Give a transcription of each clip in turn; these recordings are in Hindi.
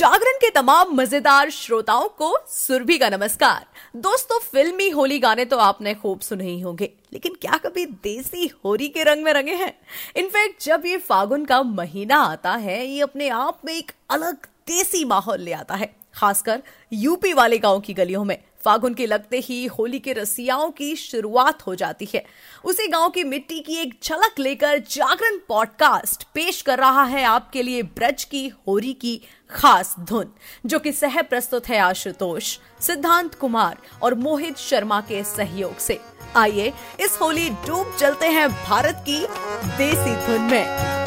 जागरण के तमाम मज़ेदार श्रोताओं को सुरभि का नमस्कार। दोस्तों, फिल्मी होली गाने तो आपने खूब सुने ही होंगे, लेकिन क्या कभी देसी होली के रंग में रंगे हैं? इनफैक्ट, जब ये फागुन का महीना आता है, ये अपने आप में एक अलग देसी माहौल ले आता है, खासकर यूपी वाले गाँव की गलियों में। फागुन के लगते ही होली के रसियाओं की शुरुआत हो जाती है। उसी गाँव की मिट्टी की एक झलक लेकर जागरण पॉडकास्ट पेश कर रहा है आपके लिए ब्रज की होली की खास धुन, जो कि सह प्रस्तुत है आशुतोष, सिद्धांत कुमार और मोहित शर्मा के सहयोग से। आइए, इस होली डूब चलते हैं भारत की देसी धुन में।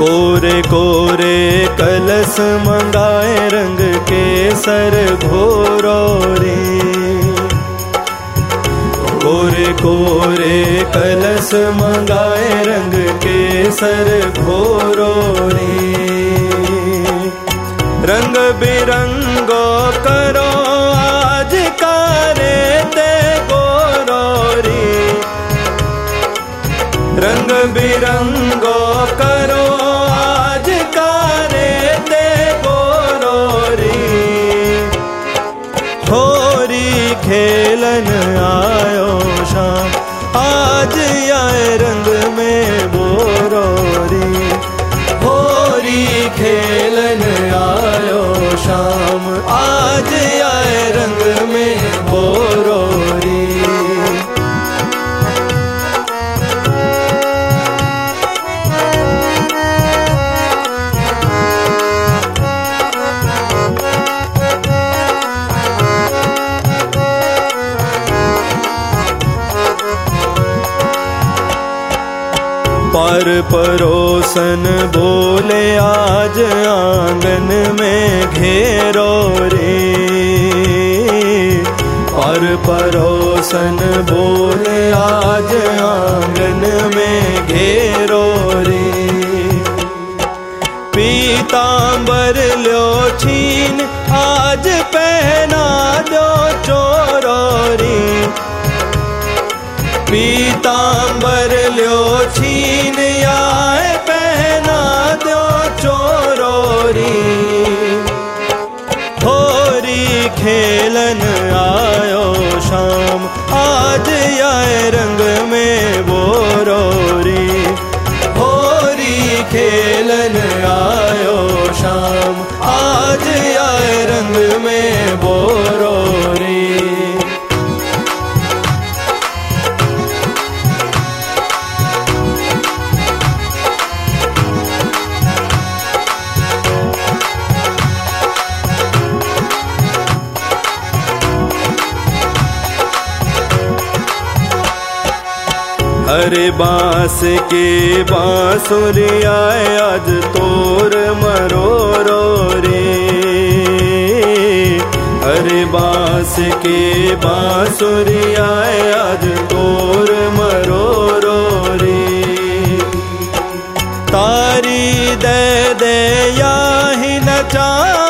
कोरे कोरे कलश मंगाए रंग के सर घोरो रे। कोरे कोरे कलश मंगाए रंग के सर घोरो रे। रंग बिरंगो करो, आज कारे ते गोरो रे। रंग बिरंगो होरी खेलन आयो शाम। आज आए रंग में पर परोसन बोले आज आंगन में घेरो रे। पर परोसन बोले आज आंगन में घेरो रे। पीतांबर लो छीन आज पहना पीताम्बर मरल छीनया हरे बाँस के बांसुरी आए, आज तोर मरोरो रे हरे बाँस के बांसुरी आए, आज तोर मरोरो रे तारी दे दे, या ही नचाओ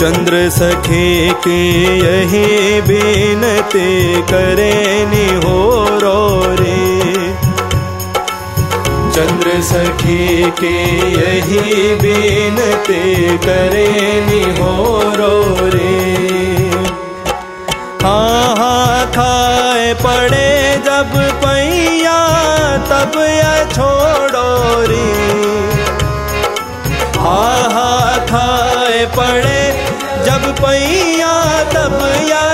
चंद्र सखे के यही बीनते करे हो रो रे। चंद्र सखी के यही बीनते करे हो रो रे। हाँ हाँ खाए पड़े जब पैया, तब या छोड़ो रे। हा हा खाए पड़े पैया तब या